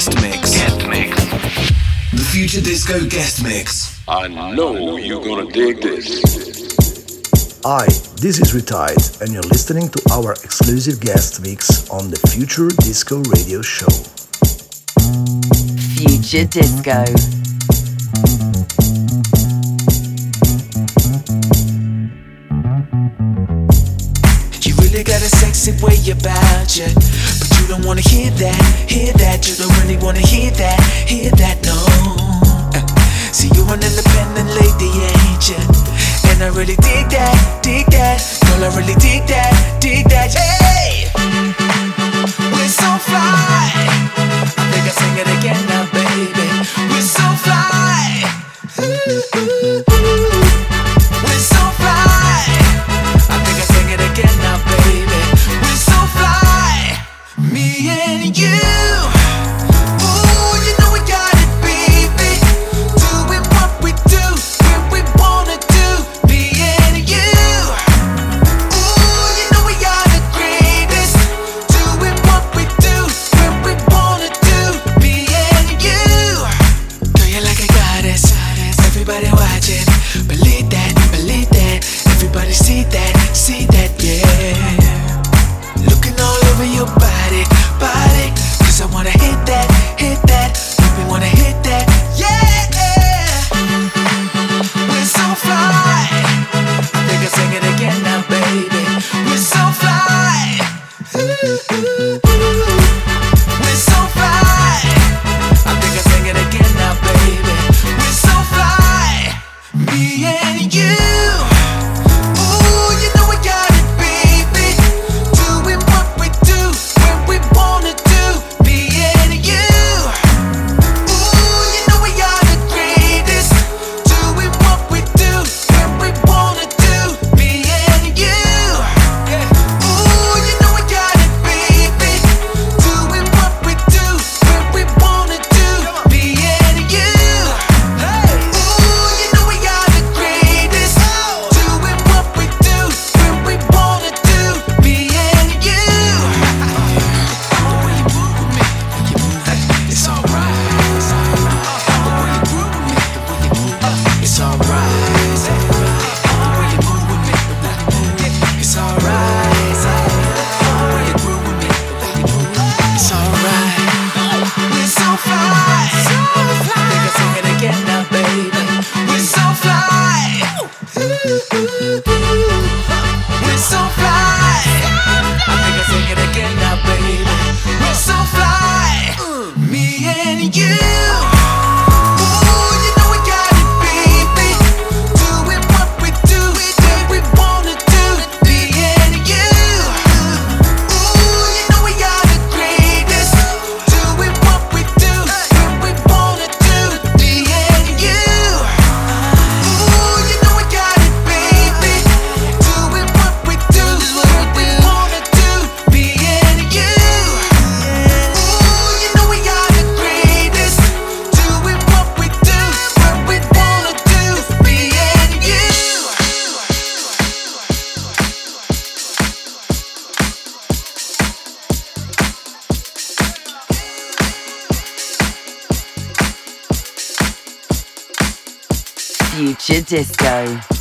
guest mix. Guest mix. The Future Disco guest mix. I know you're gonna dig this. Hi, this is Re-Tide, and you're listening to our exclusive guest mix on the Future Disco Radio Show. Future Disco. You really got a sexy way about you don't wanna hear that, hear that. You don't really wanna hear that, hear that, no. Uh, see, you're an independent lady, ain't ya? And I really dig that, dig that. Girl, I really dig that, dig that. Hey! We're so fly. I think I sing it again now, baby. We're so fly. Ooh. yeah. Future Disco.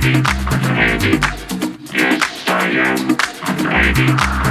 I'm ready. Yes, I am. I'm ready.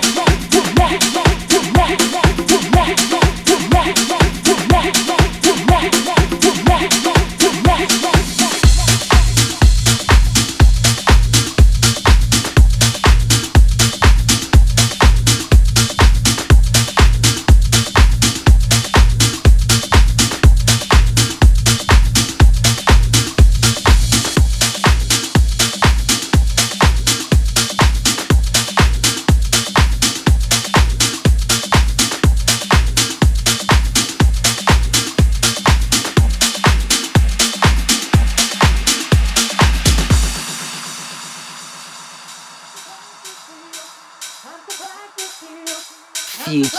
Hey,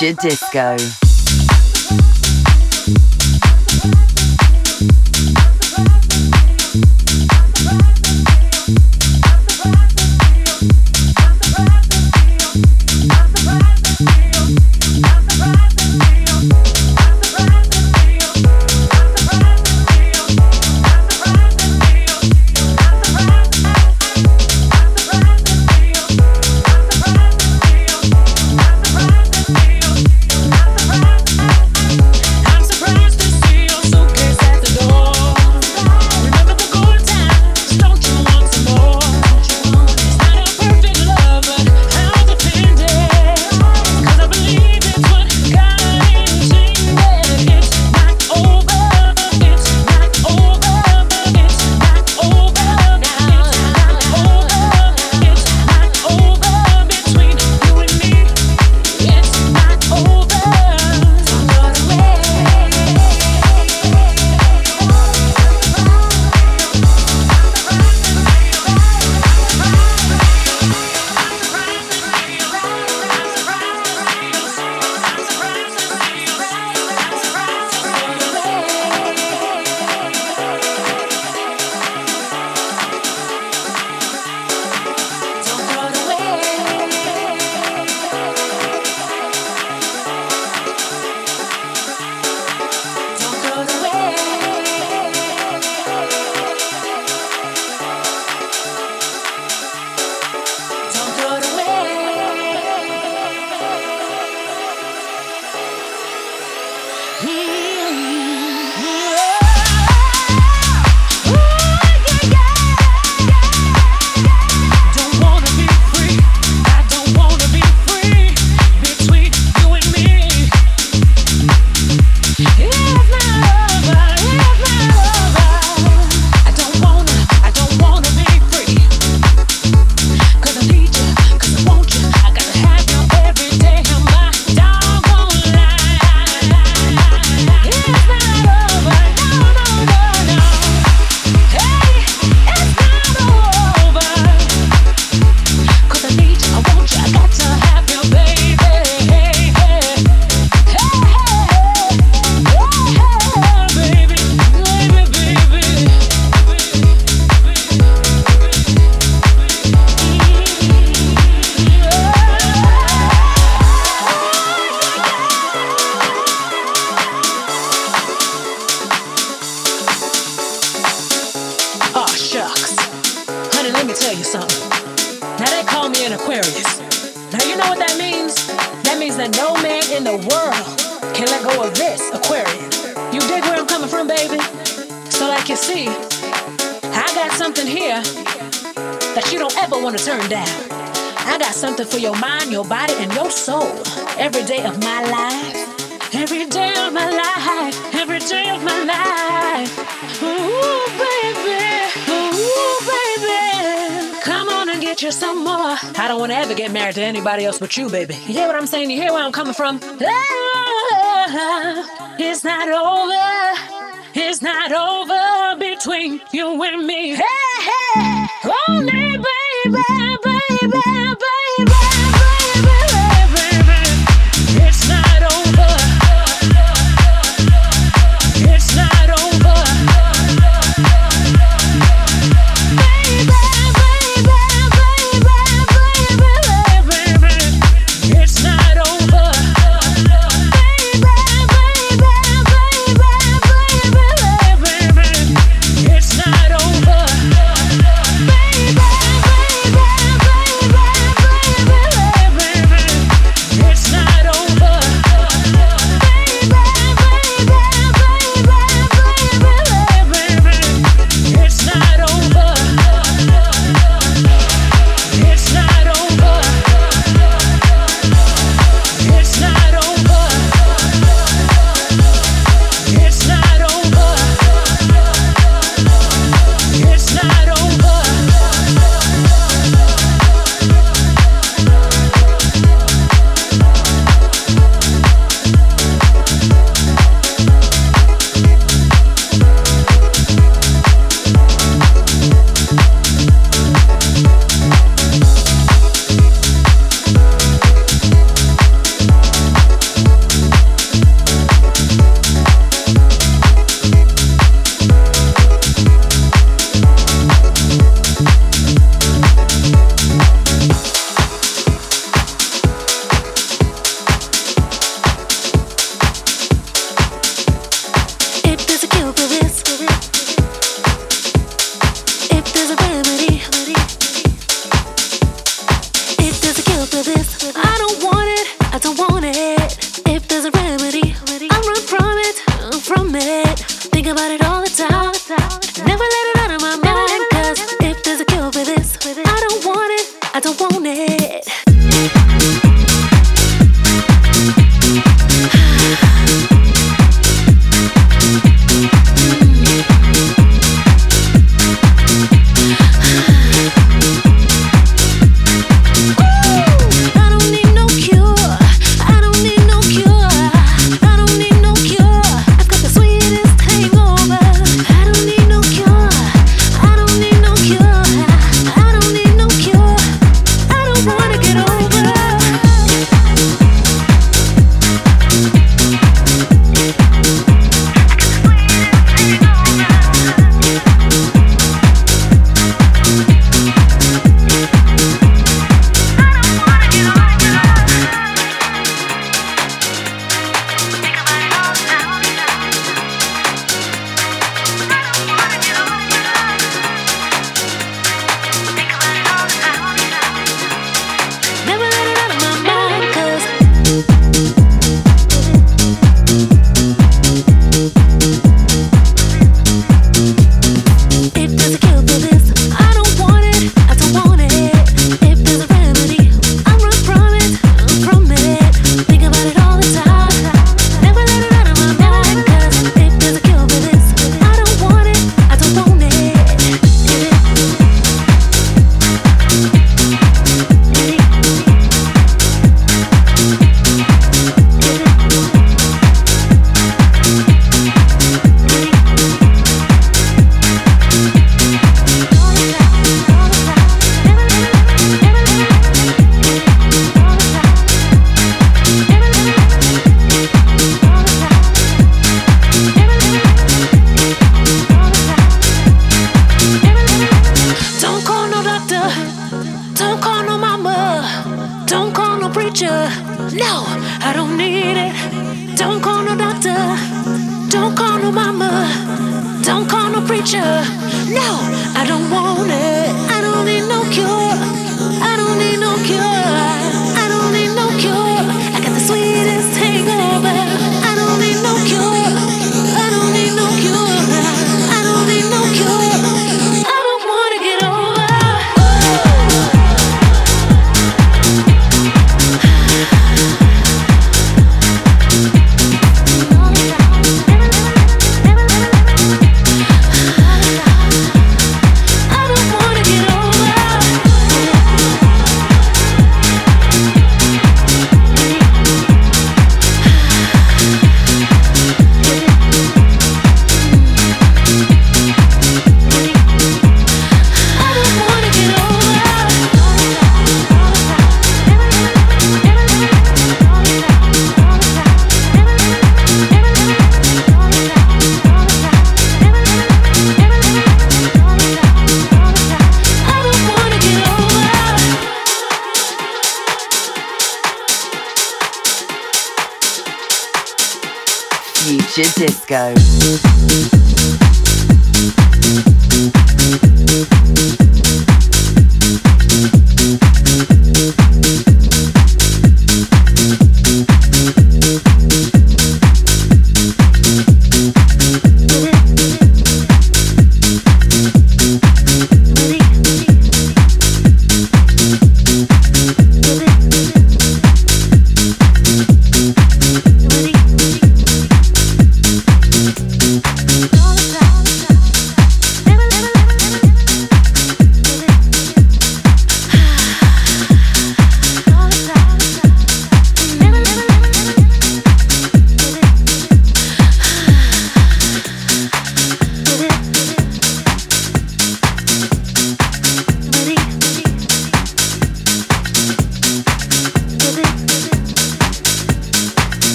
Your Disco. that no man in the world can let go of this Aquarius. You dig where I'm coming from, baby? So, like you see, I got something here that you don't ever want to turn down. I got something for your mind, your body, and your soul. Every day of my life. Every day of my life. Every day of my life. Ooh. get you some more. I don't want to ever get married to anybody else but you, baby. You hear what I'm saying? You hear where I'm coming from? Ah, it's not over. It's not over between you and me. Hey, hey. Oh, Only, baby.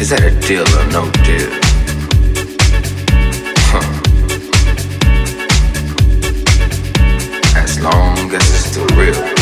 Is that a deal or no deal? Huh. As long as it's the real.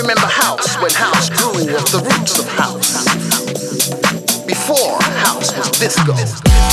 remember house when house grew off the roots of house. Before house was disco.